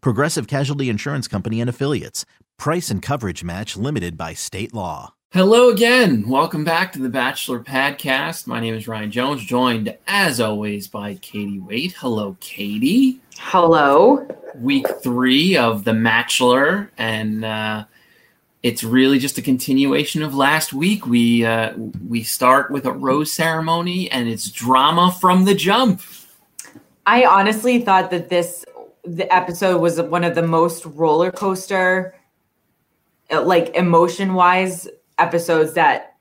Progressive Casualty Insurance Company and Affiliates. Price and coverage match limited by state law. Hello again. Welcome back to the Bachelor Podcast. My name is Ryan Jones, joined as always by Katie Waite. Hello, Katie. Hello. Week three of the Matchler, and uh, it's really just a continuation of last week. We uh, we start with a rose ceremony, and it's drama from the jump. I honestly thought that this the episode was one of the most roller coaster, uh, like emotion wise episodes that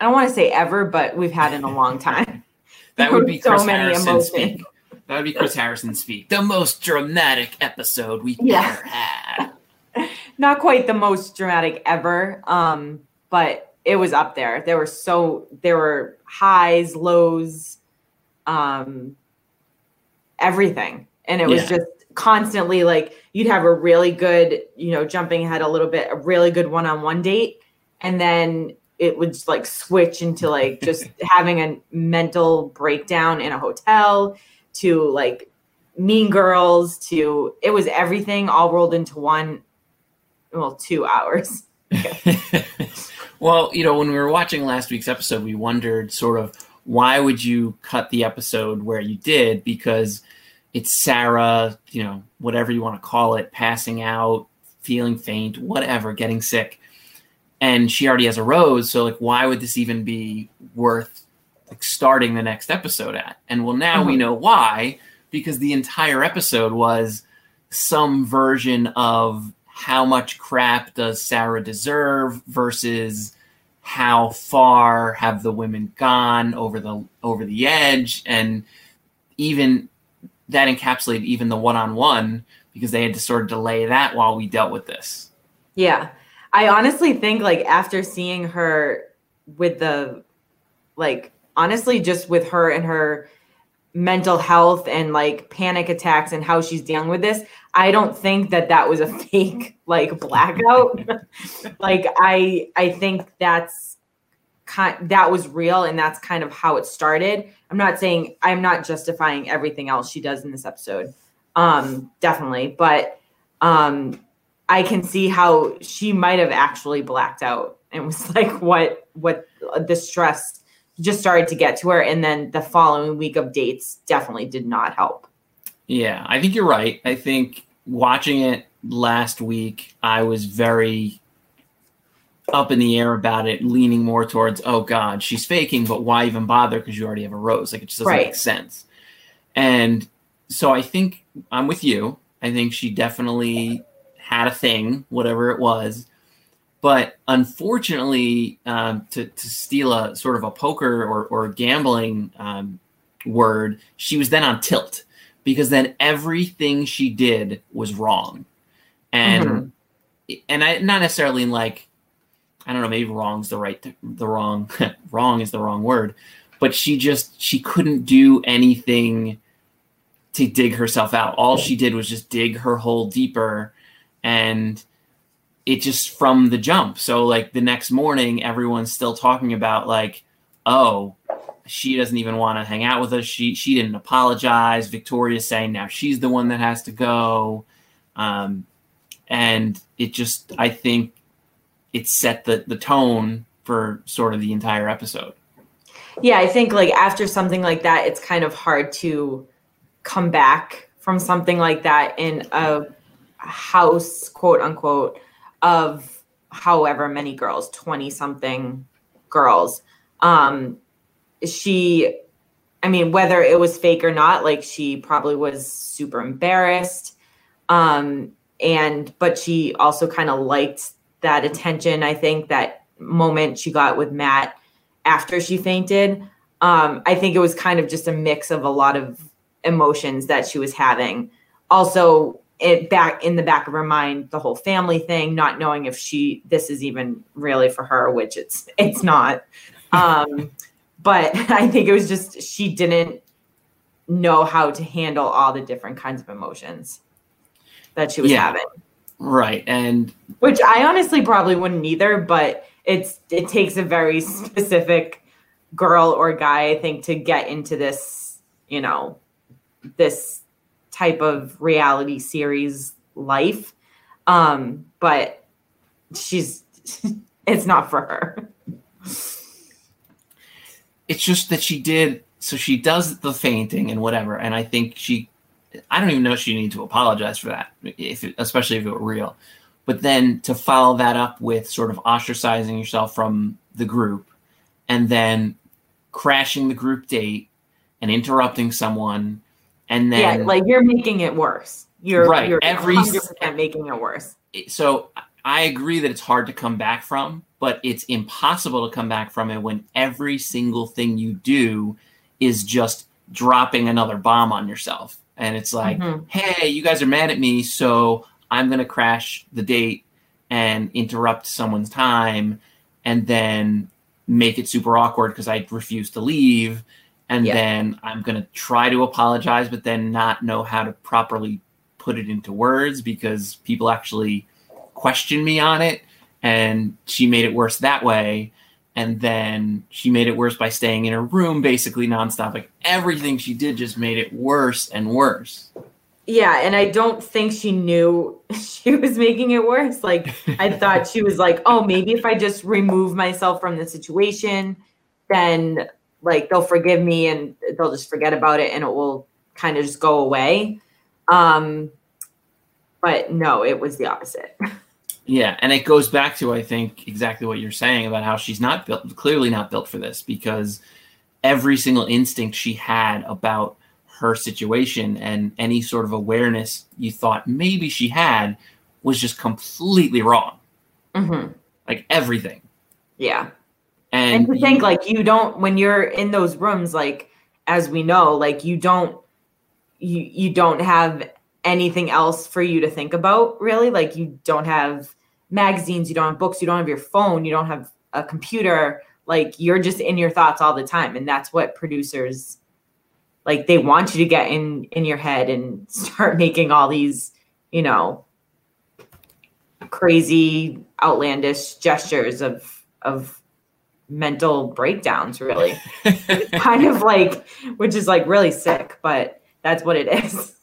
I don't want to say ever, but we've had in a long time. that would be so Chris many Harrison emotions. speak. That would be Chris Harrison speak. The most dramatic episode we've yeah. ever had. Not quite the most dramatic ever, um, but it was up there. There were so there were highs, lows, um, everything, and it was yeah. just constantly like you'd have a really good, you know, jumping ahead a little bit, a really good one-on-one date, and then it would just like switch into like just having a mental breakdown in a hotel to like mean girls to it was everything all rolled into one well two hours. Well you know when we were watching last week's episode we wondered sort of why would you cut the episode where you did? Because it's sarah you know whatever you want to call it passing out feeling faint whatever getting sick. And she already has a rose so like why would this even be worth like starting the next episode at? And well now we mm-hmm. know why because the entire episode was some version of how much crap does sarah deserve versus how far have the women gone over the over the edge? And even that encapsulated even the one-on-one because they had to sort of delay that while we dealt with this. Yeah. I honestly think like after seeing her with the like honestly just with her and her mental health and like panic attacks and how she's dealing with this i don't think that that was a fake like blackout. Like i i think that's kind that was real and that's kind of how it started i'm not saying i'm not justifying everything else she does in this episode um definitely but um I can see how she might have actually blacked out and was like what what the stress just started to get to her and then the following week of dates definitely did not help. Yeah, I think you're right. I think watching it last week I was very up in the air about it, leaning more towards, oh God, she's faking, but why even bother? Because you already have a rose. Like it just doesn't right. make sense. And so I think I'm with you. I think she definitely had a thing, whatever it was. But unfortunately, um, to, to steal a sort of a poker or, or gambling um, word, she was then on tilt because then everything she did was wrong. And mm-hmm. and I not necessarily in like I don't know, maybe wrong's the right the wrong wrong is the wrong word, but she just she couldn't do anything to dig herself out. All she did was just dig her hole deeper and it just from the jump. So like the next morning, everyone's still talking about like, oh, she doesn't even want to hang out with us. She she didn't apologize. Victoria's saying now she's the one that has to go, um, and it just I think it set the the tone for sort of the entire episode. Yeah, I think like after something like that, it's kind of hard to come back from something like that in a house, quote unquote, of however many girls, 20 something girls. Um, she, I mean, whether it was fake or not, like she probably was super embarrassed. Um, and, but she also kind of liked that attention. I think that moment she got with Matt after she fainted. Um, I think it was kind of just a mix of a lot of emotions that she was having. Also, it back in the back of her mind, the whole family thing, not knowing if she this is even really for her, which it's it's not. Um, but I think it was just she didn't know how to handle all the different kinds of emotions that she was Yeah. having. Right. And Which I honestly probably wouldn't either, but it's it takes a very specific girl or guy, I think, to get into this, you know, this type of reality series life. Um, but she's it's not for her. it's just that she did so she does the fainting and whatever and i think she i don't even know if she needed to apologize for that if it, especially if it were real but then to follow that up with sort of ostracizing yourself from the group and then crashing the group date and interrupting someone and then yeah, like you're making it worse. You're Right, you're every- 100% making it worse. so I agree that it's hard to come back from, but it's impossible to come back from it when every single thing you do is just dropping another bomb on yourself. And it's like, Mhm. hey, you guys are mad at me, so I'm going to crash the date and interrupt someone's time and then make it super awkward because I refuse to leave. And Yeah. then I'm going to try to apologize, but then not know how to properly put it into words because people actually question me on it. And she made it worse that way. And then she made it worse by staying in her room basically nonstop. Like everything she did just made it worse and worse. Yeah, and I don't think she knew she was making it worse. Like I thought she was like, "Oh, maybe if I just remove myself from the situation, then like they'll forgive me and they'll just forget about it and it will kind of just go away." Um but no, it was the opposite. Yeah, and it goes back to I think exactly what you're saying about how she's not built clearly not built for this because every single instinct she had about her situation and any sort of awareness you thought maybe she had was just completely wrong. hmm Like everything. Yeah. And, and to think like you don't when you're in those rooms like as we know like you don't you you don't have anything else for you to think about really? Like you don't have magazines you don't have books you don't have your phone you don't have a computer. Like you're just in your thoughts all the time and that's what producers like they want you to get in in your head and start making all these you know crazy outlandish gestures of of mental breakdowns really. Kind of like which is like really sick but that's what it is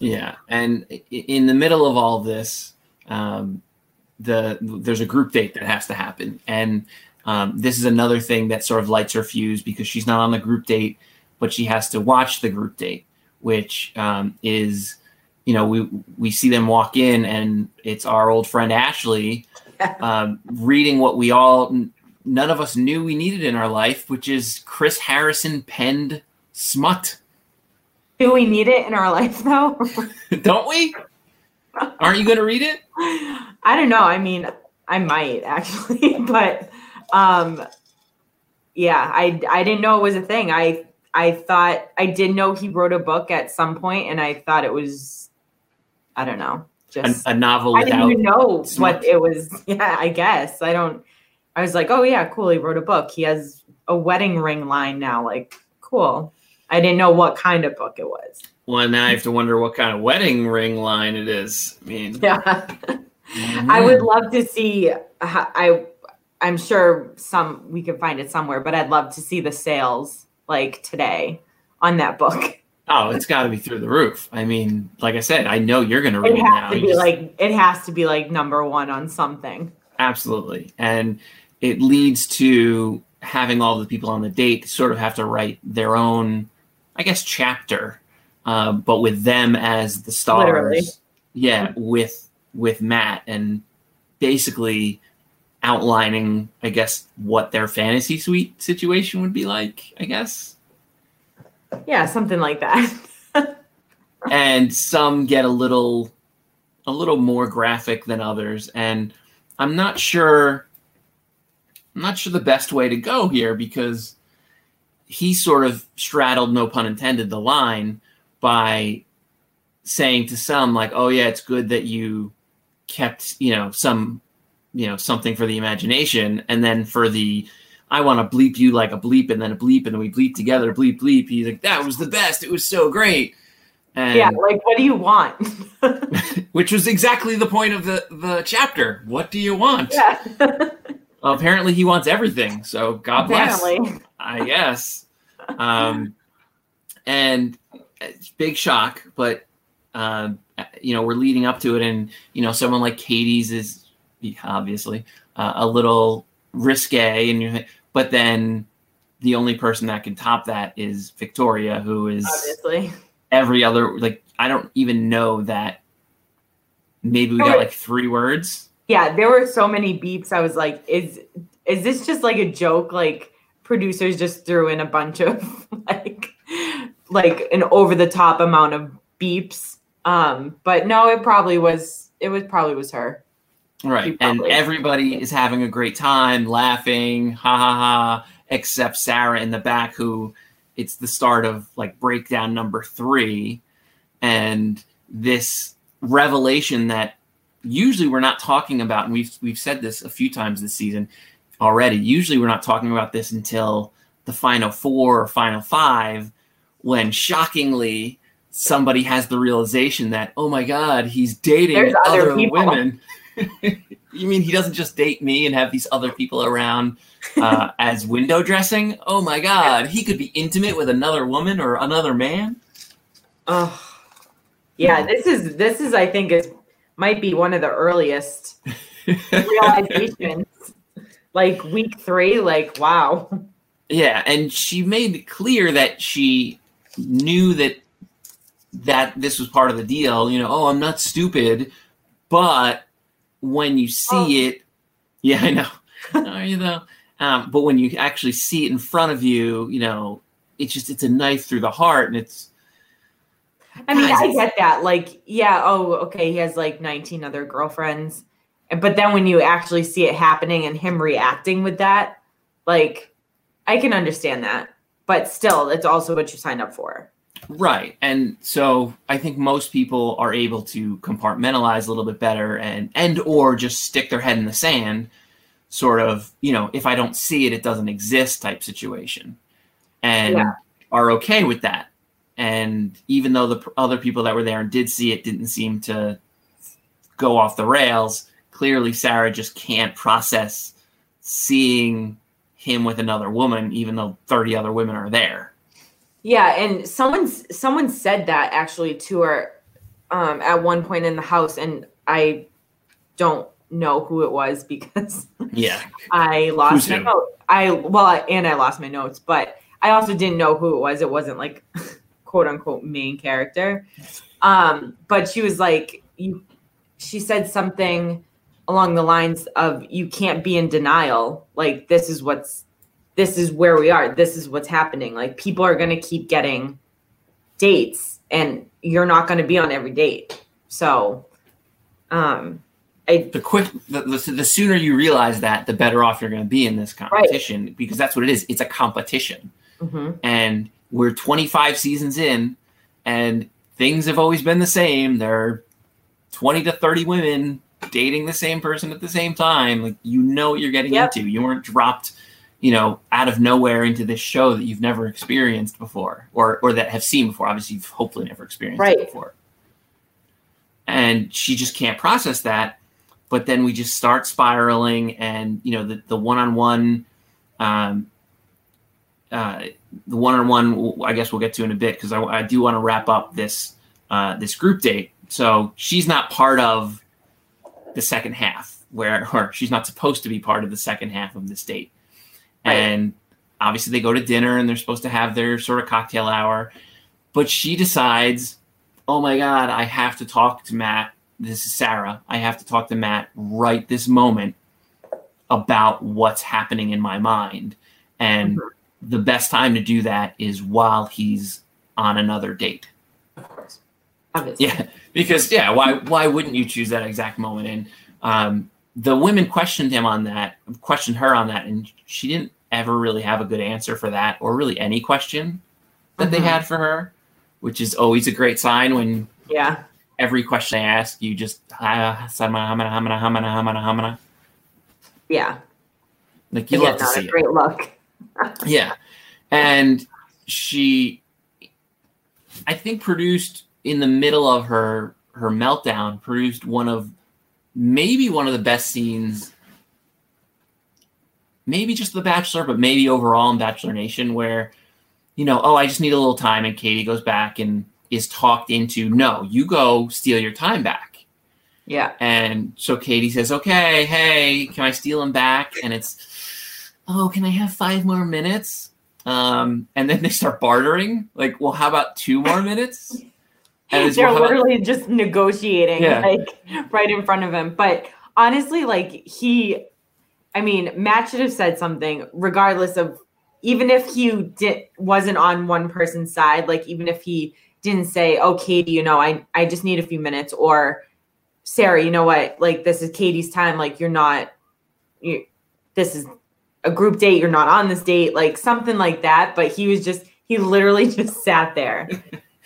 Yeah, and in the middle of all this, um, the there's a group date that has to happen, and um, this is another thing that sort of lights her fuse because she's not on the group date, but she has to watch the group date, which um, is, you know, we we see them walk in, and it's our old friend Ashley um, reading what we all none of us knew we needed in our life, which is Chris Harrison penned smut. Do we need it in our life though Don't we? Aren't you going to read it? i don't know i mean i might actually but um yeah i i didn't know it was a thing i i thought i did know he wrote a book at some point and i thought it was i don't know just a novel I didn't without. even know smut. what it was. Yeah, I guess. I don't I was like, oh yeah, cool. He wrote a book. He has a wedding ring line now. Like, cool. I didn't know what kind of book it was. Well, now I have to wonder what kind of wedding ring line it is. I mean, Yeah. Mm-hmm. I would love to see ho- I I'm sure some we could find it somewhere, but I'd love to see the sales like today on that book. Oh, it's got to be through the roof. I mean, like I said, I know you're going to read It it now. to be just- like it has to be like number one on something. Absolutely. And it leads to having all the people on the date sort of have to write their own, I guess, chapter, uh, but with them as the stars. Literally. Yeah, with with Matt and basically outlining, I guess, what their fantasy suite situation would be like, I guess. Yeah, something like that. and some get a little a little more graphic than others and I'm not sure I'm not sure the best way to go here because he sort of straddled no pun intended the line by saying to some like oh yeah it's good that you kept you know some you know something for the imagination and then for the i want to bleep you like a bleep and then a bleep and then we bleep together bleep bleep. He's like that was the best. It was so great. And, yeah like what do you want? Which was exactly the point of the the chapter. What do you want? Yeah. well, apparently he wants everything so god apparently. bless i guess um and big shock but uh, you know we're leading up to it and you know someone like katie's is obviously uh, a little risque and you but then the only person that can top that is victoria who is obviously every other like I don't even know that maybe we got like three words. Yeah, there were so many beeps. I was like, is is this just like a joke? Like producers just threw in a bunch of like like an over the top amount of beeps. Um, but no, it probably was it was probably was her. Right. And everybody is having a great time, laughing, ha ha ha, except Sarah in the back who it's the start of like breakdown number three and this revelation that usually we're not talking about and we've we've said this a few times this season already usually we're not talking about this until the final four or final five when shockingly somebody has the realization that oh my god he's dating There's other, other women you mean he doesn't just date me and have these other people around uh, as window dressing. Oh my God, he could be intimate with another woman or another man. Oh, yeah. This is this is I think is might be one of the earliest realizations. like week three, like wow. Yeah, and she made it clear that she knew that that this was part of the deal. You know, oh, I'm not stupid, but when you see oh. it, yeah, I know. Are you though? Um, but when you actually see it in front of you, you know, it's just it's a knife through the heart, and it's. I mean, I get that. Like, yeah, oh, okay, he has like 19 other girlfriends, but then when you actually see it happening and him reacting with that, like, I can understand that, but still, it's also what you signed up for. Right. And so I think most people are able to compartmentalize a little bit better and and or just stick their head in the sand sort of, you know, if I don't see it, it doesn't exist type situation, and yeah. are okay with that. And even though the other people that were there and did see it didn't seem to go off the rails, clearly Sarah just can't process seeing him with another woman, even though 30 other women are there. Yeah, and someone someone said that actually to her um, at one point in the house, and I don't know who it was because yeah I lost Who's my note. I well and I lost my notes, but I also didn't know who it was. It wasn't like quote unquote main character. Um, but she was like you she said something along the lines of you can't be in denial. Like this is what's this is where we are. This is what's happening. Like people are gonna keep getting dates and you're not gonna be on every date. So um I, the quick the, the, the, sooner you realize that the better off you're going to be in this competition right. because that's what it is it's a competition mm-hmm. and we're 25 seasons in and things have always been the same. There are 20 to 30 women dating the same person at the same time. Like you know what you're getting yep. into. You weren't dropped you know out of nowhere into this show that you've never experienced before or or that have seen before. Obviously you've hopefully never experienced right. it before. And she just can't process that. But then we just start spiraling and you know the, the one-on-one um, uh, the one-on-one i guess we'll get to in a bit because I, I, do want to wrap up this uh, this group date so she's not part of the second half where or she's not supposed to be part of the second half of this date right. and obviously they go to dinner and they're supposed to have their sort of cocktail hour but she decides oh my god i have to talk to matt this is Sarah. I have to talk to Matt right this moment about what's happening in my mind. And Mm-hmm. The best time to do that is while he's on another date. Of course. Obviously. Yeah, because yeah, why why wouldn't you choose that exact moment? And um, the women questioned him on that, questioned her on that, and she didn't ever really have a good answer for that, or really any question that they Mhm. had for her, which is always a great sign when Yeah. every question they ask you just ah, hamana, hamana, hamana, hamana, hamana. Yeah. like you Again, love to see a it. great look. Yeah. And she I think produced in the middle of her her meltdown, produced one of maybe one of the best scenes maybe just the Bachelor, but maybe overall in Bachelor Nation where, you know, oh, I just need a little time and Katie goes back and is talked into, no, you go steal your time back. Yeah. And so Katie says, okay, hey, can I steal him back? And it's, oh, can I have five more minutes? Um, and then they start bartering. Like, well, how about two more minutes? And They're well, how about- literally just negotiating Yeah. like right in front of him. But honestly, like he I mean, Matt should have said something regardless of even if he did wasn't on one person's side, like even if he didn't say, Oh, Katie, you know, I I just need a few minutes or Sarah, you know what, like this is Katie's time, like you're not you this is a group date, you're not on this date, like something like that. But he was just he literally just sat there.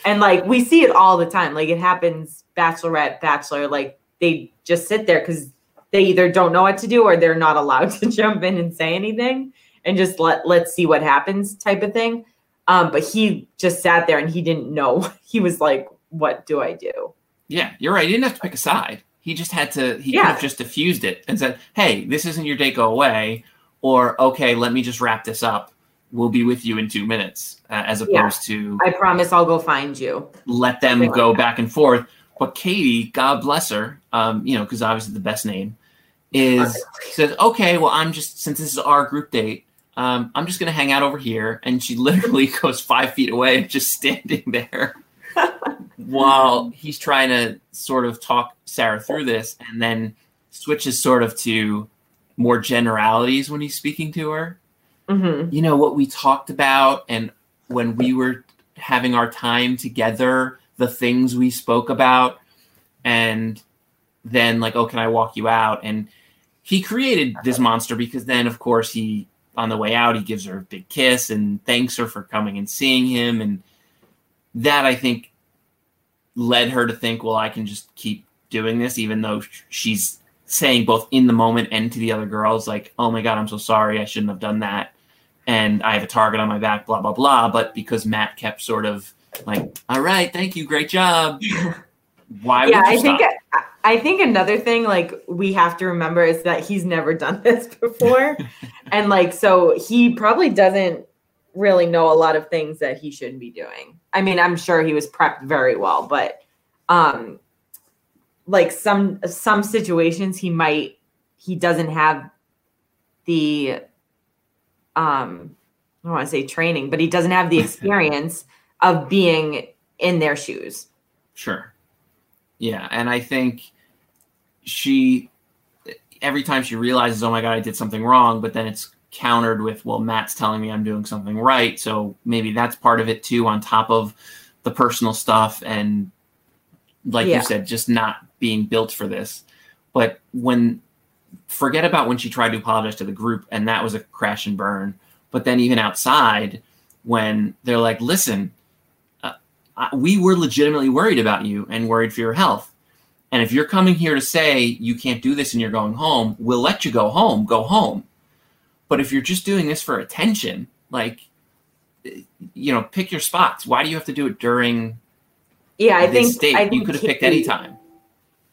and like we see it all the time. Like it happens bachelorette, bachelor, like they just sit there because they either don't know what to do or they're not allowed to jump in and say anything and just let let's see what happens type of thing. Um, but he just sat there and he didn't know. He was like, What do I do? yeah, you're right. He didn't have to pick a side. He just had to, he could Yeah. have just diffused it and said, hey, this isn't your date, go away. Or, okay, let me just wrap this up. We'll be with you in two minutes, uh, as opposed Yeah. to I promise I'll go find you. let them Something like go that. back and forth. But Katie, God bless her, um, you know, because obviously the best name is says, okay, well, I'm just since this is our group date, um, I'm just gonna hang out over here, and she literally goes five feet away, just standing there, while he's trying to sort of talk Sarah through this, and then switches sort of to more generalities when he's speaking to her. Hmm you know what we talked about and when we were having our time together the things we spoke about and then like oh can i walk you out? And he created this monster because then of course he on the way out he gives her a big kiss and thanks her for coming and seeing him. And that i think led her to think well i can just keep doing this even though she's saying both in the moment and to the other girls like oh my god i'm so sorry i shouldn't have done that and I have a target on my back, blah blah blah. But because Matt kept sort of like, "All right, thank you, great job." Why? yeah would you i think i think another thing like we have to remember is that he's never done this before and like so he probably doesn't really know a lot of things that he shouldn't be doing i mean i'm sure he was prepped very well but um like some some situations he might he doesn't have the um i don't want to say training but he doesn't have the experience of being in their shoes Sure. Yeah, and I think she every time she realizes, "Oh my god, I did something wrong," but then it's countered with, "Well, Matt's telling me I'm doing something right." So maybe that's part of it too on top of the personal stuff and like Yeah. you said, just not being built for this. But when forget about when she tried to apologize to the group and that was a crash and burn. But then even outside when they're like, "Listen, uh, I- we were legitimately worried about you and worried for your health. And if you're coming here to say you can't do this and you're going home, we'll let you go home. Go home. But if you're just doing this for attention, like, uh, you know, pick your spots. Why do you have to do it during yeah i think date? I you could have picked any time.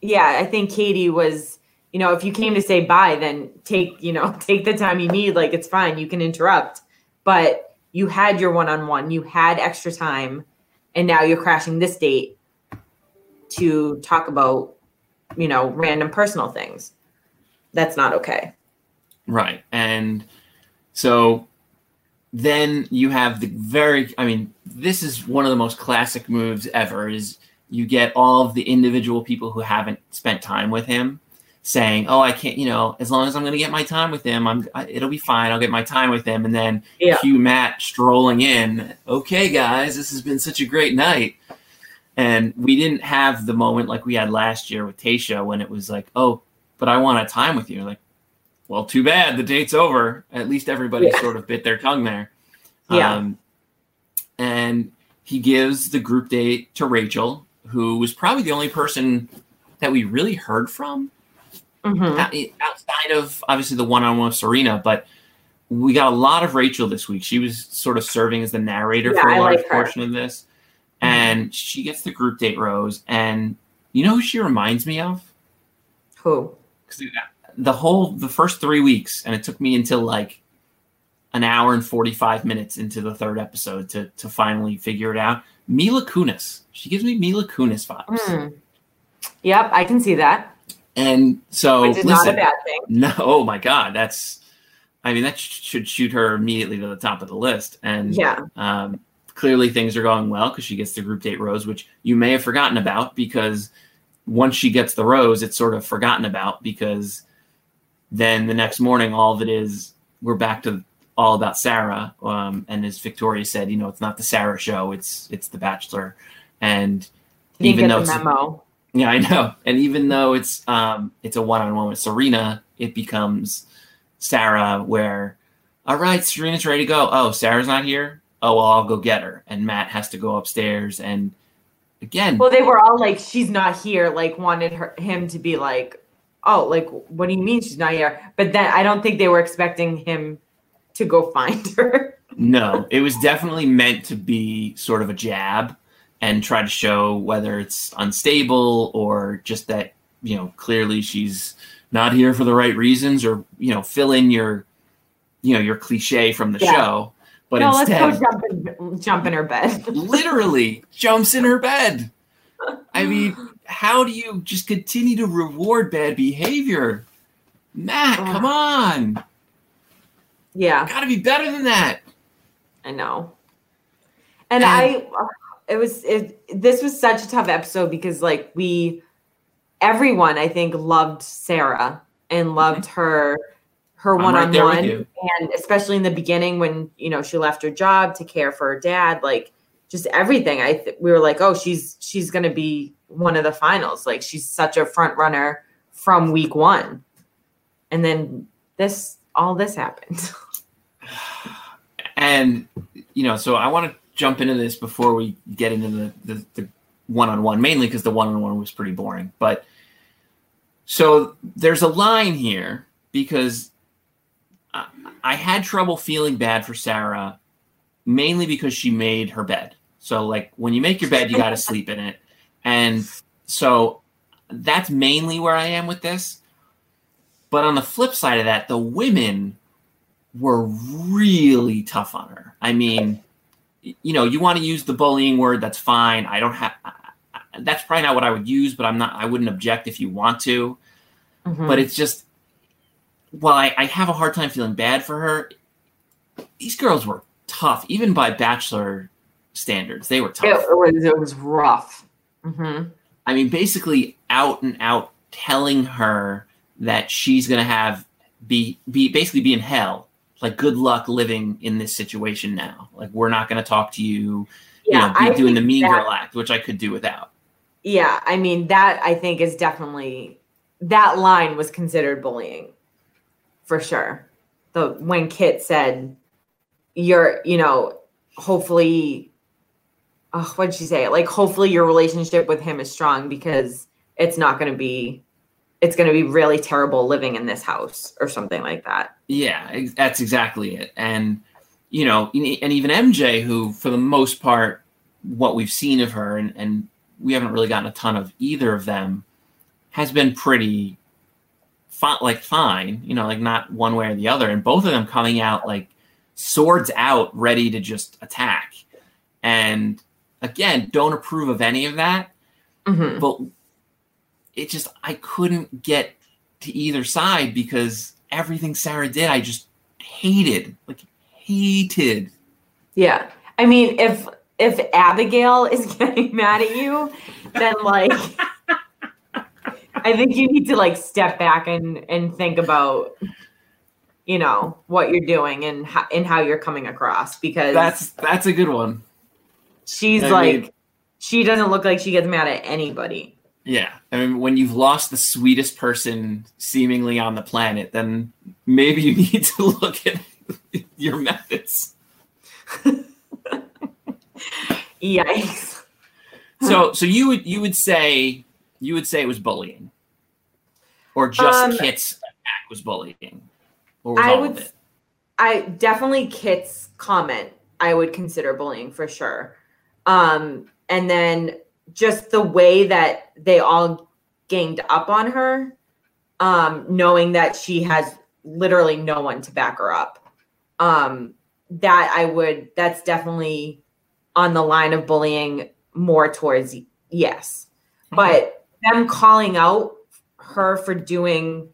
yeah i think katie was you know if you came to say bye then take you know take the time you need like it's fine you can interrupt but you had your one-on-one you had extra time and now you're crashing this date to talk about you know random personal things that's not okay Right. And so then you have the very I mean, this is one of the most classic moves ever is you get all of the individual people who haven't spent time with him saying, "Oh, I can't," you know, as long as I'm going to get my time with him, I'm I, it'll be fine. I'll get my time with him, and then Yeah. cue Matt strolling in. Okay, guys, this has been such a great night, and we didn't have the moment like we had last year with Tasha when it was like, "Oh, but I want a time with you." Like, well, too bad the date's over. At least everybody Yeah. sort of bit their tongue there. Yeah. Um, and he gives the group date to Rachel, who was probably the only person that we really heard from Mhm. outside of obviously the one-on-one with Serena, but we got a lot of Rachel this week. She was sort of serving as the narrator Yeah, for a I large like portion of this, and she gets the group date rose. And you know who she reminds me of? Who? the whole the first three weeks, and it took me until like an hour and forty-five minutes into the third episode to to finally figure it out. Mila Kunis. She gives me Mila Kunis vibes. Hmm. Yep, I can see that. And so Which is not a bad thing. No, oh my God, that's. I mean, that sh- should shoot her immediately to the top of the list. And Yeah. um, clearly things are going well because she gets the group date rose, which you may have forgotten about because once she gets the rose, it's sort of forgotten about because then the next morning, all of it is we're back to all about Sarah. Um, and as Victoria said, you know, it's not the Sarah show; it's it's the Bachelor. And even though memo. yeah, I know. And even though it's um it's a one on one with Serena, it becomes Sarah where all right, Serena's ready to go. Oh, Sarah's not here. Oh well, I'll go get her. And Matt has to go upstairs and again Well, they were all like, "She's not here." Like, wanted her him to be like, "Oh, like, what do you mean she's not here?" But then I don't think they were expecting him to go find her. no, it was definitely meant to be sort of a jab and try to show whether it's unstable or just that, you know, clearly she's not here for the right reasons or, you know, fill in your you know, your cliche from the Yeah. show. But no, instead let's go jump in, jump in her bed. literally jumps in her bed. I mean, how do you just continue to reward bad behavior? Matt, come on. Yeah, Gotta be better than that. I know. And, And- I, it was it. This was such a tough episode because like we, everyone I think loved Sarah and mm-hmm. loved her, her one on one and especially in the beginning when you know she left her job to care for her dad, like just everything. I th- we were like, oh, she's she's gonna be one of the finals. Like she's such a front runner from week one, and then this all this happened. And, you know, so I want to jump into this before we get into the, the, the one-on-one, mainly because the one-on-one was pretty boring. But so there's a line here because I, I had trouble feeling bad for Sarah, mainly because she made her bed. So like when you make your bed, you got to sleep in it, and so that's mainly where I am with this. But on the flip side of that, the women were really tough on her. I mean, you know, you want to use the bullying word, that's fine. I don't have. That's probably not what I would use, but I'm not. I wouldn't object if you want to Mhm. but it's just while I, I have a hard time feeling bad for her these girls were tough even by bachelor standards they were tough it was it was rough. hmm i mean basically out and out telling her that she's going to have be be basically be in hell like good luck living in this situation now like we're not going to talk to you Yeah, you know doing the mean that- girl act which i could do without Yeah, I mean that I think is definitely that line was considered bullying for sure. The when Kit said you're, you know, hopefully oh, what did she say? Like hopefully your relationship with him is strong because it's not going to be it's going to be really terrible living in this house or something like that. Yeah, that's exactly it. And you know, and even MJ, who for the most part, what we've seen of her, and, and we haven't really gotten a ton of either of them, has been pretty, fi- like fine. You know, like not one way or the other. And both of them coming out like swords out, ready to just attack. And again, don't approve of any of that Mhm. but it just I couldn't get to either side because everything Sarah did I just hated like hated Yeah. I mean, if if Abigail is getting mad at you, then like I think you need to like step back and and think about you know what you're doing and how, and how you're coming across because That's that's a good one. she's I like mean- she doesn't look like she gets mad at anybody. Yeah. I mean, when you've lost the sweetest person seemingly on the planet, then maybe you need to look at your methods. Yikes. So, so you would you would say you would say it was bullying, or just Um, Kit's attack was bullying, or was I all would of it? I definitely Kit's comment I would consider bullying for sure. Um and then just the way that they all ganged up on her um knowing that she has literally no one to back her up. Um that I would that's definitely on the line of bullying more towards yes. But them calling out her for doing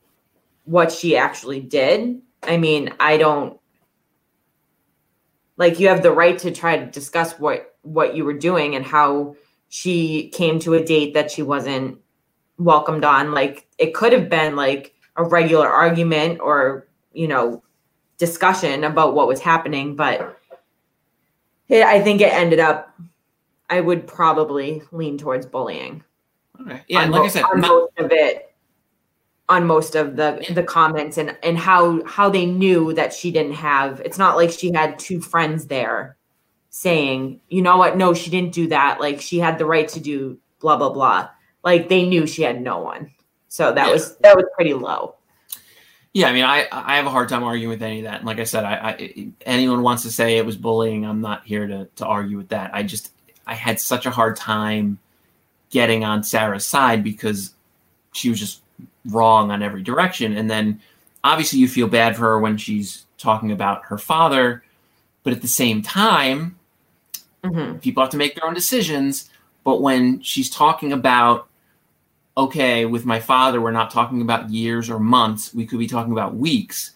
what she actually did I mean, I don't like you have the right to try to discuss what what you were doing and how she came to a date that she wasn't welcomed on. Like it could have been like a regular argument or, you know, discussion about what was happening, but it, I think it ended up I would probably lean towards bullying Okay. Yeah, on, and like I said, on not- most of it on most of the the comments and and how how they knew that she didn't have it's not like she had two friends there saying you know what no she didn't do that like she had the right to do blah blah blah like they knew she had no one so that Yeah. was that was pretty low Yeah, I mean, I I have a hard time arguing with any of that. And like I said, I, I anyone wants to say it was bullying, I'm not here to to argue with that. I just I had such a hard time getting on Sarah's side because she was just wrong on every direction. And then obviously you feel bad for her when she's talking about her father, but at the same time, hmm people have to make their own decisions. But when she's talking about, okay, with my father, we're not talking about years or months, we could be talking about weeks.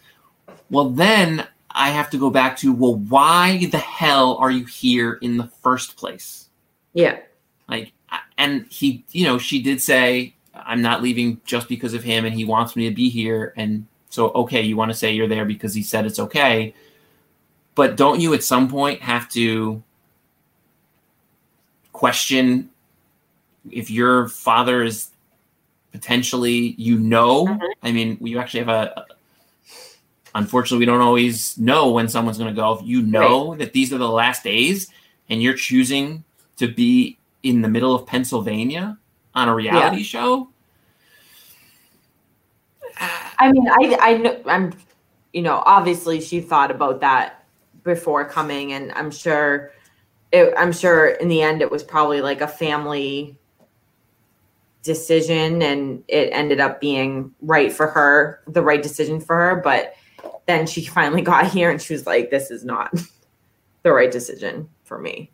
Well, then I have to go back to, well, why the hell are you here in the first place? yeah Like, and he, you know, she did say, I'm not leaving just because of him and he wants me to be here. And so, okay, you want to say you're there because he said it's okay. But don't you at some point have to question if your father is potentially, you know, Mhm. I mean, you actually have a, unfortunately, we don't always know when someone's going to go. If you know that these are the last days and you're choosing to be in the middle of Pennsylvania on a reality show, I mean, I I know I'm, you know, obviously she thought about that before coming, and I'm sure, it, I'm sure in the end it was probably like a family decision, and it ended up being right for her, the right decision for her. But then she finally got here, and she was like, "This is not the right decision for me."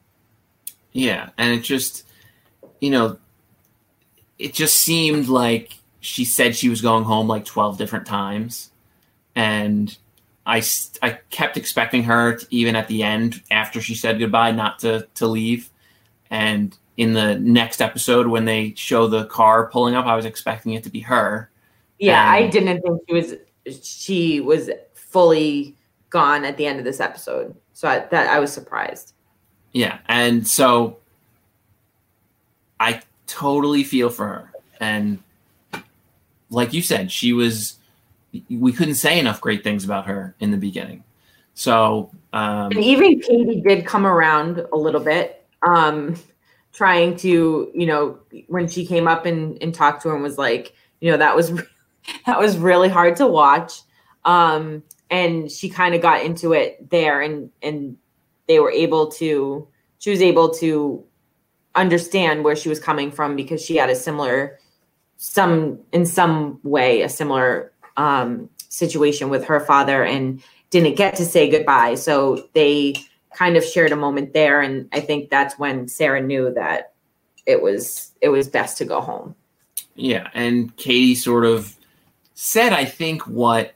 Yeah, and it just, you know, it just seemed like she said she was going home like 12 different times. And I, I kept expecting her, to, even at the end, after she said goodbye, not to, to leave. And in the next episode, when they show the car pulling up, I was expecting it to be her. Yeah, I didn't think she was she was fully gone at the end of this episode, so I, that I was surprised. Yeah, and so I totally feel for her. And like you said, she was we couldn't say enough great things about her in the beginning. So um And even Katie did come around a little bit, um, trying to, you know, when she came up and, and talked to him was like, you know, that was that was really hard to watch. Um, and she kind of got into it there and and they were able to she was able to understand where she was coming from because she had a similar some in some way a similar um situation with her father and didn't get to say goodbye. So they kind of shared a moment there. And I think that's when Sarah knew that it was it was best to go home. yeah, and Katie sort of said I think what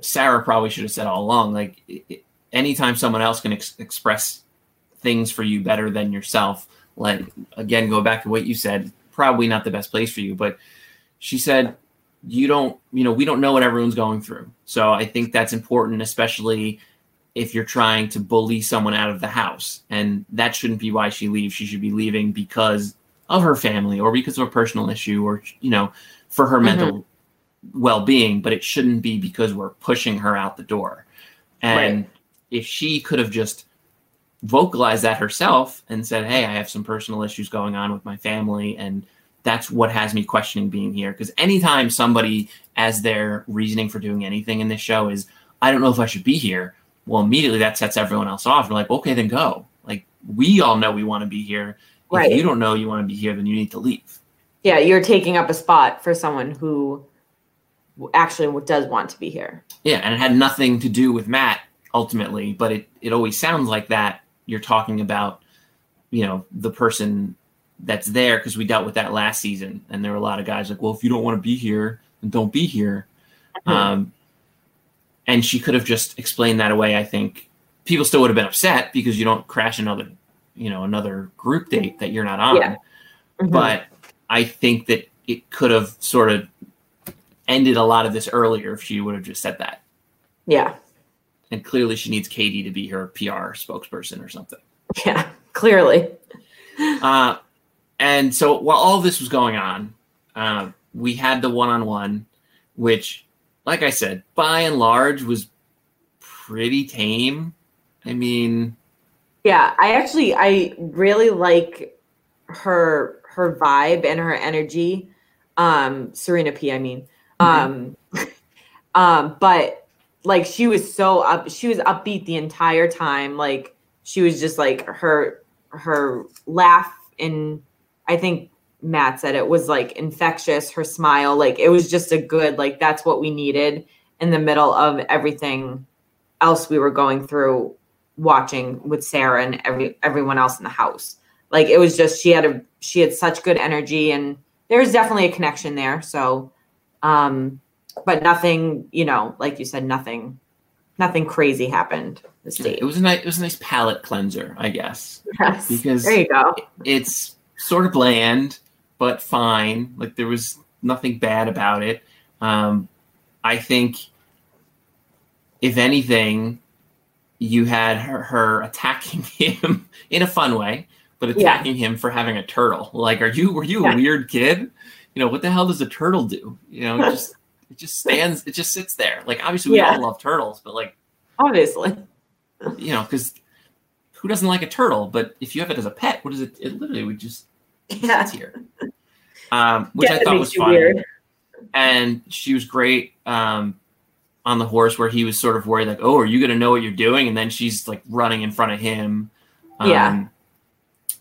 Sarah probably should have said all along like i- i- anytime someone else can ex- express things for you better than yourself. Like again, go back to what you said. Probably not the best place for you, but she said you don't you know we don't know what everyone's going through. So i think that's important especially if you're trying to bully someone out of the house. And that shouldn't be why she leaves. She should be leaving because of her family or because of a personal issue or you know for her mm-hmm. mental well-being. But it shouldn't be because we're pushing her out the door. And right. if she could have just vocalized that herself and said hey i have some personal issues going on with my family and that's what has me questioning being here. Because anytime somebody, as their reasoning for doing anything in this show, is I don't know if I should be here, well, immediately that sets everyone else off. We're like, okay, then go. Like we all know we want to be here. Right. If you don't know you want to be here, then you need to leave. Yeah, you're taking up a spot for someone who actually does want to be here. Yeah, and it had nothing to do with Matt ultimately, but it it always sounds like that. You're talking about, you know, the person that's there because we dealt with that last season, and there were a lot of guys like, well, if you don't want to be here, then don't be here. Mm-hmm. Um, and she could have just explained that away. I think people still would have been upset because you don't crash another, you know, another group date that you're not on. Yeah. Mm-hmm. But I think that it could have sort of ended a lot of this earlier if she would have just said that. Yeah. And clearly she needs Katie to be her PR spokesperson or something. Yeah, clearly. Uh, and so while all this was going on, uh, we had the one on one, which, like I said, by and large was pretty tame. I mean, yeah, I actually I really like her her vibe and her energy. Um, Serena P. I mean, mm-hmm. um, um, but like she was so up, she was upbeat the entire time. Like she was just like her her laugh and I think Matt said it was like infectious, her smile. Like it was just a good, like that's what we needed in the middle of everything else we were going through watching with Sarah and every everyone else in the house. Like it was just she had a she had such good energy and there was definitely a connection there. So um but nothing, you know, like you said, nothing nothing crazy happened this date. It was a nice it was a nice palate cleanser, I guess. Yes. Because there you go. It's sort of bland, but fine. Like there was nothing bad about it. Um, I think, if anything, you had her, her attacking him in a fun way, but attacking yeah. him for having a turtle. Like, are you were you yeah. a weird kid? You know what the hell does a turtle do? You know, it just it just stands, it just sits there. Like, obviously, we yeah. all love turtles, but like, obviously, you know, because who doesn't like a turtle? But if you have it as a pet, what is it? It literally would just yeah. here, um, which yeah, I thought was fun. Weird. And she was great um, on the horse, where he was sort of worried, like, "Oh, are you going to know what you're doing?" And then she's like running in front of him. Um, yeah.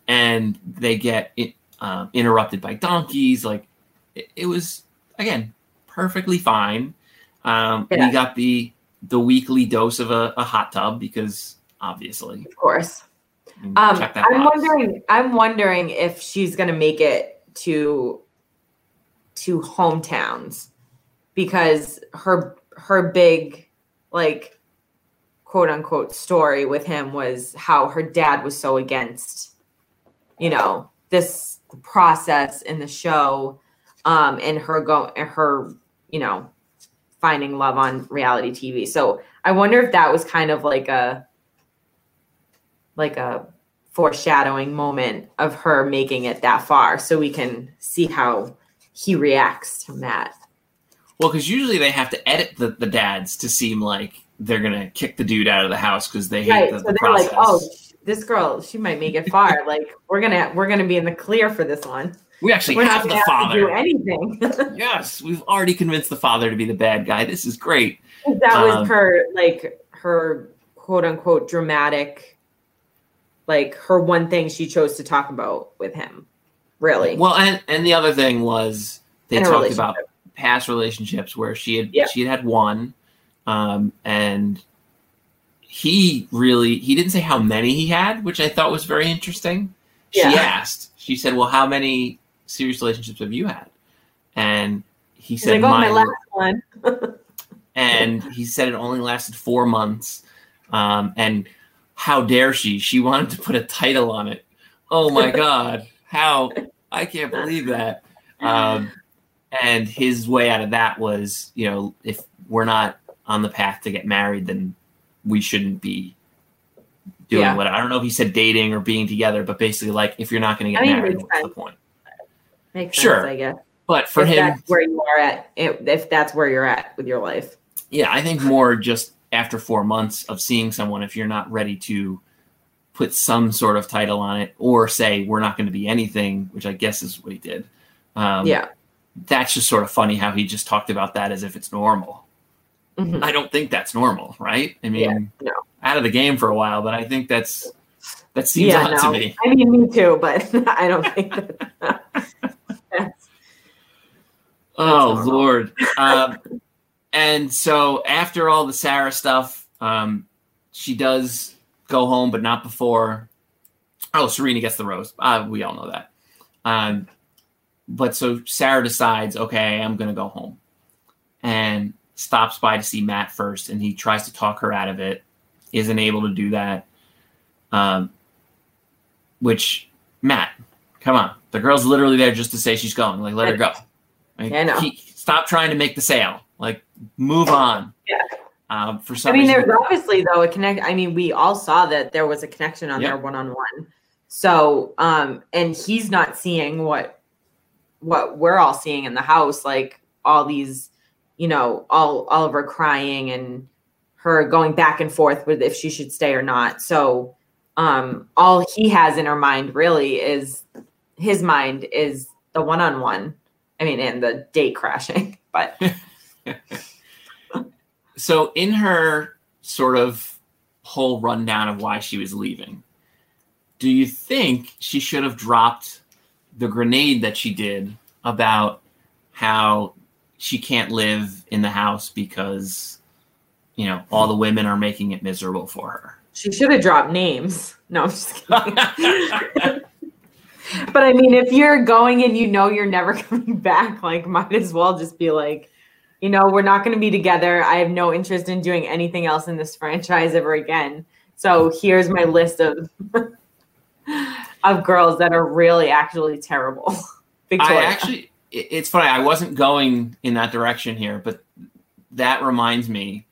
And they get it, uh, interrupted by donkeys. Like it, it, was again perfectly fine. Um, yeah. We got the the weekly dose of a, a hot tub because obviously. Of course. Um, I'm box. wondering. I'm wondering if she's going to make it to to hometowns because her her big like quote unquote story with him was how her dad was so against you know this process in the show um and her go her you know finding love on reality TV. So I wonder if that was kind of like a like a foreshadowing moment of her making it that far so we can see how he reacts to Matt. Well, because usually they have to edit the, the dads to seem like they're gonna kick the dude out of the house because they hate right. the, so the process. Like, oh, this girl, she might make it far. like we're gonna we're gonna be in the clear for this one. We actually we're have the father. do anything. yes, we've already convinced the father to be the bad guy. This is great. That was um, her like her quote unquote dramatic like her one thing she chose to talk about with him. Really. Well and and the other thing was they talked about past relationships where she had yeah. she had had one um and he really he didn't say how many he had which i thought was very interesting. Yeah. she asked she said well how many serious relationships have you had? And he said like, oh, my last one. and he said it only lasted four months um and how dare she? She wanted to put a title on it. Oh my god, how I can't believe that. Um, and his way out of that was, you know, if we're not on the path to get married, then we shouldn't be doing Yeah. what I don't know if he said dating or being together, but basically like if you're not going to get I mean, married, what's the sense. point? Makes Sure. sense, I guess. But for if him, that's where you are at, if that's where you're at with your life. yeah, I think more just after four months of seeing someone, if you're not ready to put some sort of title on it or say we're not going to be anything, which I guess is what he did. Um, yeah. that's just sort of funny how he just talked about that as if it's normal. Mhm. I don't think that's normal, right? I mean, Yeah, no. out of the game for a while, but I think that's that seems Yeah, odd no. to me. I mean, me too, but I don't think that. that's, Oh normal. Lord. Um, and so after all the Sarah stuff, um, she does go home, but not before. Oh, Serena gets the rose. Uh, we all know that. Um, but so Sarah decides, okay, I'm gonna go home, and stops by to see Matt first, and he tries to talk her out of it. Isn't able to do that. Um, which Matt, come on, the girl's literally there just to say she's going. Like, let her go. Like, I know. stop trying to make the sale. Like, move on. Yeah. Um, for some I mean, reason, there's obviously though a connect. I mean, we all saw that there was a connection on Yeah. their one on one. So, um, and he's not seeing what what we're all seeing in the house, like all these, you know, all Oliver crying and her going back and forth with if she should stay or not. So, um, all he has in her mind really is his mind is the one on one. I mean, and the date crashing, but so in her sort of whole rundown of why she was leaving, do you think she should have dropped the grenade that she did about how she can't live in the house because you know all the women are making it miserable for her? she should have dropped names. No, I'm just kidding. But I mean, if you're going and you know you're never coming back, like, might as well just be like, you know, we're not going to be together. I have no interest in doing anything else in this franchise ever again. So here's my list of of girls that are really actually terrible. Victoria. I actually, it's funny. I wasn't going in that direction here, but that reminds me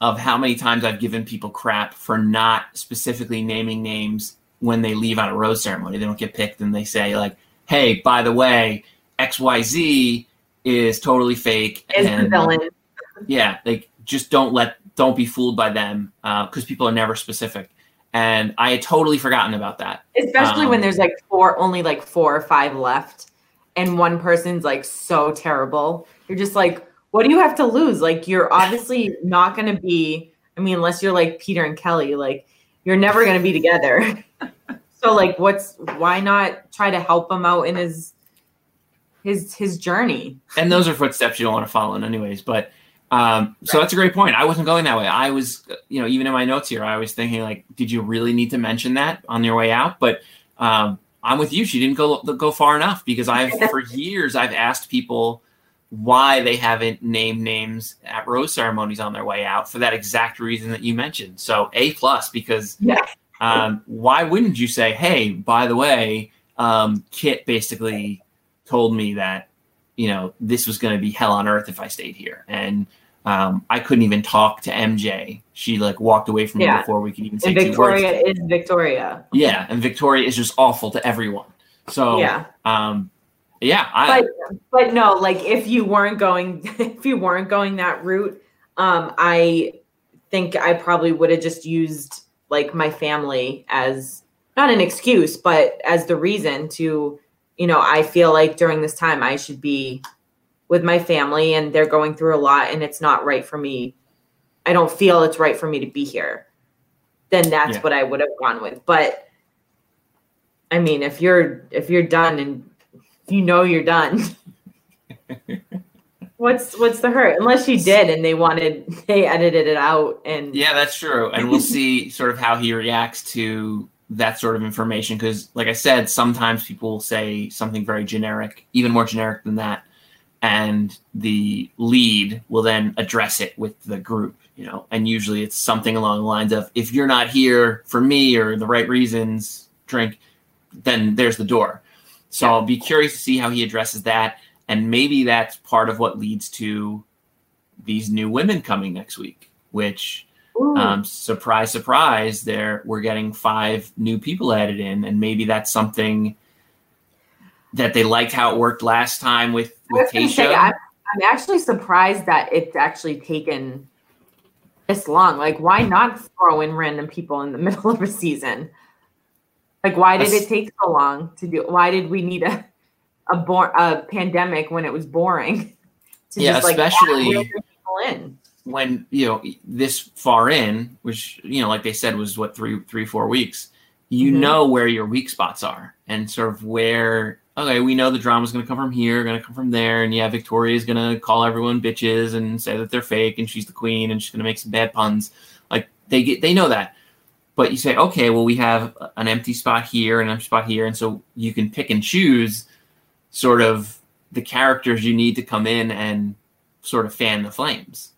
of how many times I've given people crap for not specifically naming names when they leave on a rose ceremony. They don't get picked, and they say like, "Hey, by the way, X Y Z is totally fake." is the villain. yeah, like just don't let don't be fooled by them because people are never specific. And I had totally forgotten about that. Especially when Um, there's like four, only like four or five left, and one person's like so terrible. You're just like, what do you have to lose? Like, you're obviously not going to be. I mean, unless you're like Peter and Kelley, like you're never going to be together. so, like, what's why not try to help him out in his his his journey? and those are footsteps you don't want to follow in anyways but um, so that's a great point. I wasn't going that way. I was you know even in my notes here i was thinking like did you really need to mention that on your way out? But um, i'm with you. She didn't go go far enough because i've for years i've asked people why they haven't named names at rose ceremonies on their way out for that exact reason that you mentioned. So a plus because Yeah. um, why wouldn't you say hey by the way um, kit basically told me that you know this was going to be hell on earth if I stayed here, and um, I couldn't even talk to MJ. She like walked away from me before we could even say And two Victoria words. is Victoria. Yeah, and Victoria is just awful to everyone. So Yeah. um, yeah, I, but but no like if you weren't going if you weren't going that route um i think i probably would have just used like my family as not an excuse but as the reason to you know i feel like during this time i should be with my family and they're going through a lot and it's not right for me i don't feel it's right for me to be here then that's Yeah. what i would have gone with but i mean if you're if you're done and you know you're done what's what's the hurt unless you did and they wanted they edited it out and Yeah, that's true. And we'll see sort of how he reacts to that sort of information. Because, like I said, sometimes people will say something very generic, even more generic than that. and the lead will then address it with the group you know and usually it's something along the lines of if you're not here for me or the right reasons drink then there's the door so i'll be curious to see how he addresses that and maybe that's part of what leads to these new women coming next week which um, surprise surprise there we're getting five new people added in and maybe that's something that they liked how it worked last time with with Say, Tasha. I'm, I'm actually surprised that it's actually taken this long. Like, why not throw in random people in the middle of a season? Like, why did it take so long to do? Why did we need a a, bor- a pandemic when it was boring? To Yeah, like, add especially- random people in. When you know this far in, which you know, like they said, was what three, three, four weeks. You Mhm. know where your weak spots are, and sort of where. Okay, we know the drama's going to come from here, going to come from there, and yeah, Victoria's going to call everyone bitches and say that they're fake, and she's the queen, and she's going to make some bad puns. Like they get, they know that. But you say, okay, well, we have an empty spot here, and an empty spot here, and so you can pick and choose, sort of the characters you need to come in and sort of fan the flames.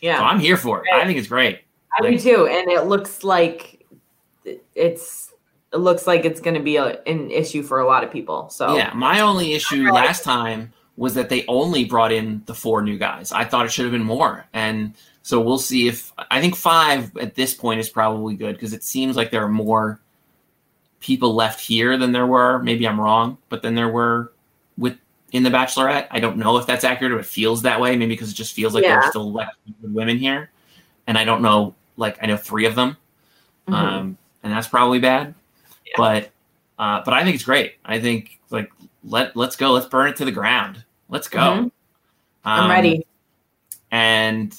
Yeah, So I'm here for it. I think it's great. I do too, and it looks like it's it looks like it's going to be a, an issue for a lot of people. So Yeah, my only issue last time was that they only brought in the four new guys. I thought it should have been more. And so we'll see if I think five at this point is probably good because it seems like there are more people left here than there were. Maybe I'm wrong, but then there were in the Bachelorette. I don't know if that's accurate or it feels that way. Maybe because it just feels like Yeah. there's still less women here, and I don't know. Like I know three of them, Mhm. um, and that's probably bad. Yeah. But uh, but I think it's great. I think like let let's go. Let's burn it to the ground. Let's go. Mhm. I'm Um, ready. And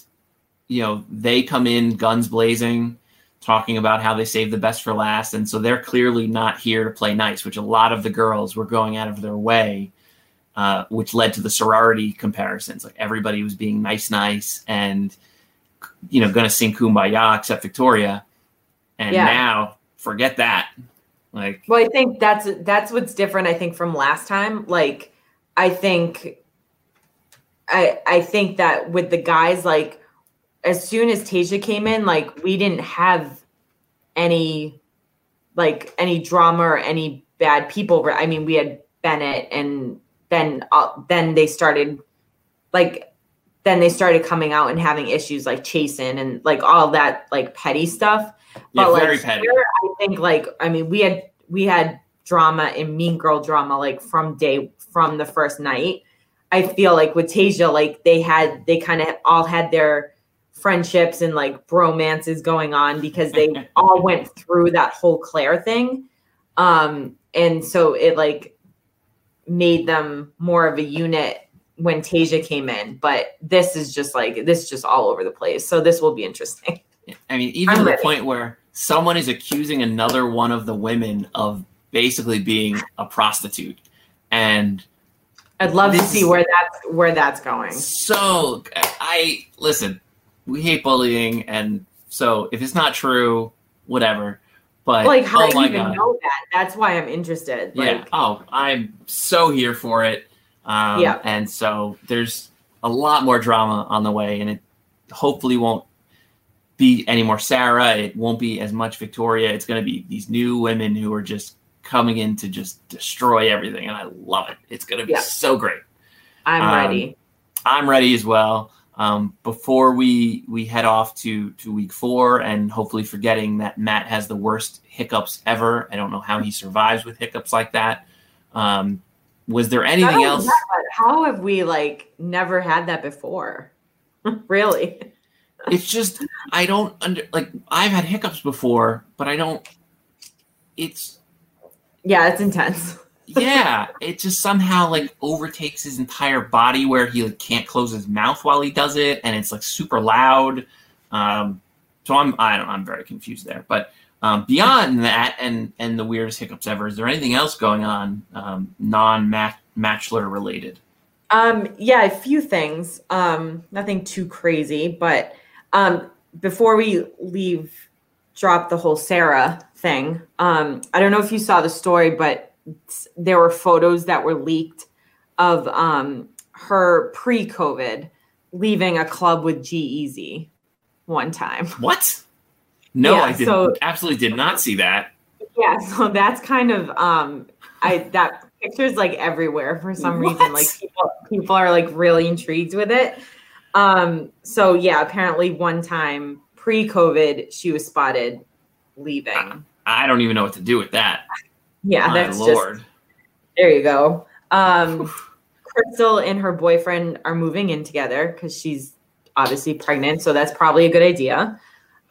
you know they come in guns blazing, talking about how they saved the best for last, and so they're clearly not here to play nice. Which a lot of the girls were going out of their way. Uh, which led to the sorority comparisons. Like everybody was being nice, nice, and you know, going to sing "Kumbaya" except Victoria. And Yeah. now, forget that. Like, Well, I think that's that's what's different. I think from last time. Like, I think, I I think that with the guys, like, as soon as Tayshia came in, like, we didn't have any, like, any drama or any bad people. I mean, we had Bennett, and then uh, then they started, like, then they started coming out and having issues like chasing and like all that like petty stuff. yeah, But very like petty. here, I think like I mean we had we had drama and mean girl drama like from day from the first night. I feel like with Tayshia, like they had they kind of all had their friendships and like bromances going on because they all went through that whole Clare thing. Um and so it like made them more of a unit when Tayshia came in. But this is just like this is just all over the place. So this will be interesting. I mean, even I'm to the ready. point where someone is accusing another one of the women of basically being a prostitute. And I'd love to see where that's where that's going. so I listen, we hate bullying and so if it's not true, whatever. But Like how oh do you even god. know that? That's why I'm interested. yeah. Like Oh, I'm so here for it. Um, Yeah. And so there's a lot more drama on the way, and it hopefully won't be any more Sarah. It won't be as much Victoria. It's going to be these new women who are just coming in to just destroy everything, and I love it. It's going to be Yeah. so great. I'm um, ready. I'm ready as well. Um, before we we head off to to week four, and hopefully forgetting that Matt has the worst hiccups ever. I don't know how he survives with hiccups like that. Um, was there anything else? how have we like never had that before? really? It's just I don't under like I've had hiccups before, but I don't. It's Yeah, it's intense. yeah, it just somehow like overtakes his entire body where he like can't close his mouth while he does it, and it's like super loud. Um, so I'm I don't I'm very confused there. But um, beyond that, and and the weirdest hiccups ever, is there anything else going on um, non matchler related? Um, yeah, a few things. Um, nothing too crazy, but um, before we leave, drop the whole Sarah thing. Um, I don't know if you saw the story, but there were photos that were leaked of um, her pre-COVID leaving a club with G-Eazy one time. What? No, Yeah, I did, so- absolutely did not see that. Yeah, so that's kind of um I that picture's like everywhere for some reason. Like people people are like really intrigued with it. Um so yeah, apparently one time pre-COVID she was spotted leaving. I don't even know what to do with that. Yeah, My that's lord. just there you go. Um Krystal and her boyfriend are moving in together because she's obviously pregnant, so that's probably a good idea.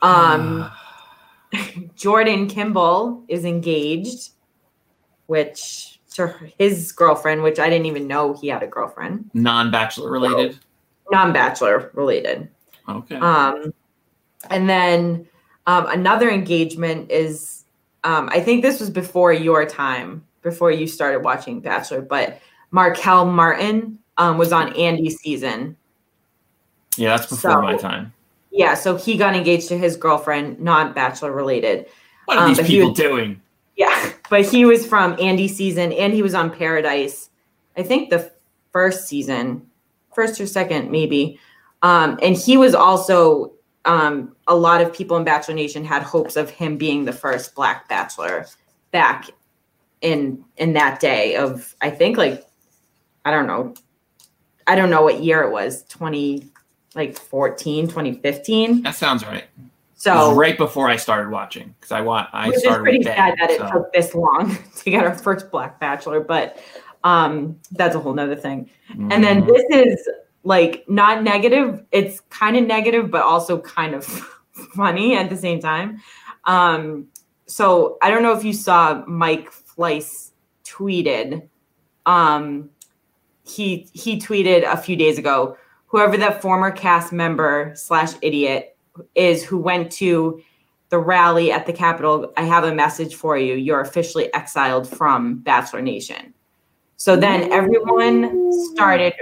Um Jordan Kimball is engaged, which to his girlfriend, which I didn't even know he had a girlfriend, non-bachelor related. non-bachelor related. Okay. Um, and then um, another engagement is, um, I think this was before your time, before you started watching Bachelor, but Marquel Martin um, was on Andi's season. yeah, that's before so- my time. Yeah, so he got engaged to his girlfriend, not Bachelor related. What are um, these people was- doing? Yeah, but he was from Andi season and he was on Paradise. I think the first season, first or second maybe. Um, and he was also um, a lot of people in Bachelor Nation had hopes of him being the first Black Bachelor back in in that day of I think like I don't know, I don't know what year it was, twenty like 14, 2015. That sounds right. it So right before I started watching because I want I which is started pretty with sad Ben, that it so- took this long to get our first black bachelor but um that's a whole nother thing and then Mhm. this is like not negative it's kind of negative but also kind of funny at the same time um so i don't know if you saw mike fleiss tweeted um he he tweeted a few days ago whoever that former cast member slash idiot is who went to the rally at the Capitol, I have a message for you. You're officially exiled from Bachelor Nation. So then everyone started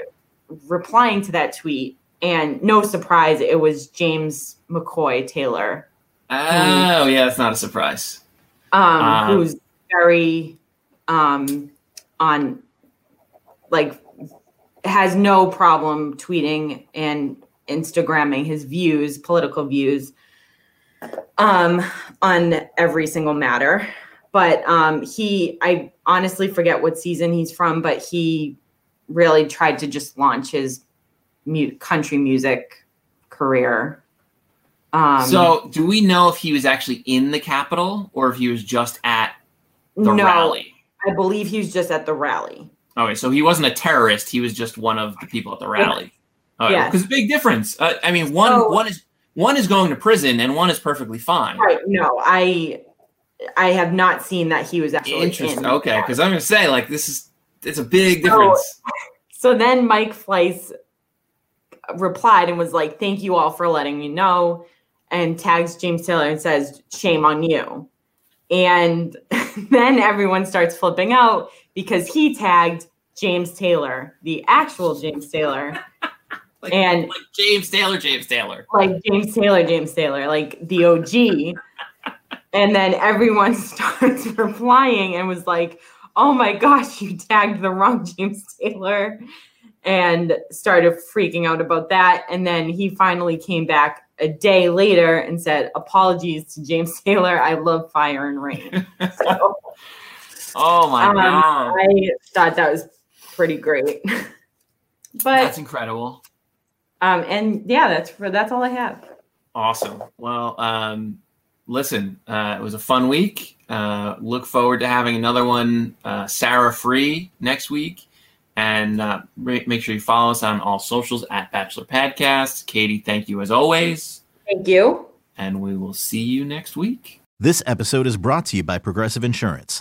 replying to that tweet, and no surprise, it was James McCoy Taylor, Oh yeah, that's not a surprise. um, Um, who's very um, on, like, has no problem tweeting and Instagramming his views, political views, um, on every single matter. But um, he, I honestly forget what season he's from, but he really tried to just launch his mu- country music career. Um, so, do we know if he was actually in the Capitol or if he was just at the no, rally? I believe he was just at the rally. Okay, so he wasn't a terrorist; he was just one of the people at the rally. Okay, Yes. because big difference. Uh, I mean, one So- one is one is going to prison and one is perfectly fine. Right? No, I, I have not seen that he was actually Interesting. in. Okay, because I'm going to say like this is it's a big So- difference. So then Mike Fleiss replied and was like, "Thank you all for letting me know," and tags James Taylor and says, "Shame on you." And then everyone starts flipping out because he tagged James Taylor, the actual James Taylor, Like, and like James Taylor, James Taylor. like James Taylor, James Taylor, like the OG. and then everyone starts replying and was like, oh my gosh, you tagged the wrong James Taylor. And started freaking out about that. And then he finally came back a day later and said, apologies to James Taylor. I love fire and rain. So Oh my um, god, I thought that was pretty great. but that's incredible. um and yeah, that's for that's all I have. Awesome. Well, um, listen, uh, it was a fun week. Uh, look forward to having another one, uh, Sarah free next week. And uh, ma- make sure you follow us on all socials at Bachelor Podcast. Katie, thank you as always. Thank you. And we will see you next week. This episode is brought to you by Progressive Insurance.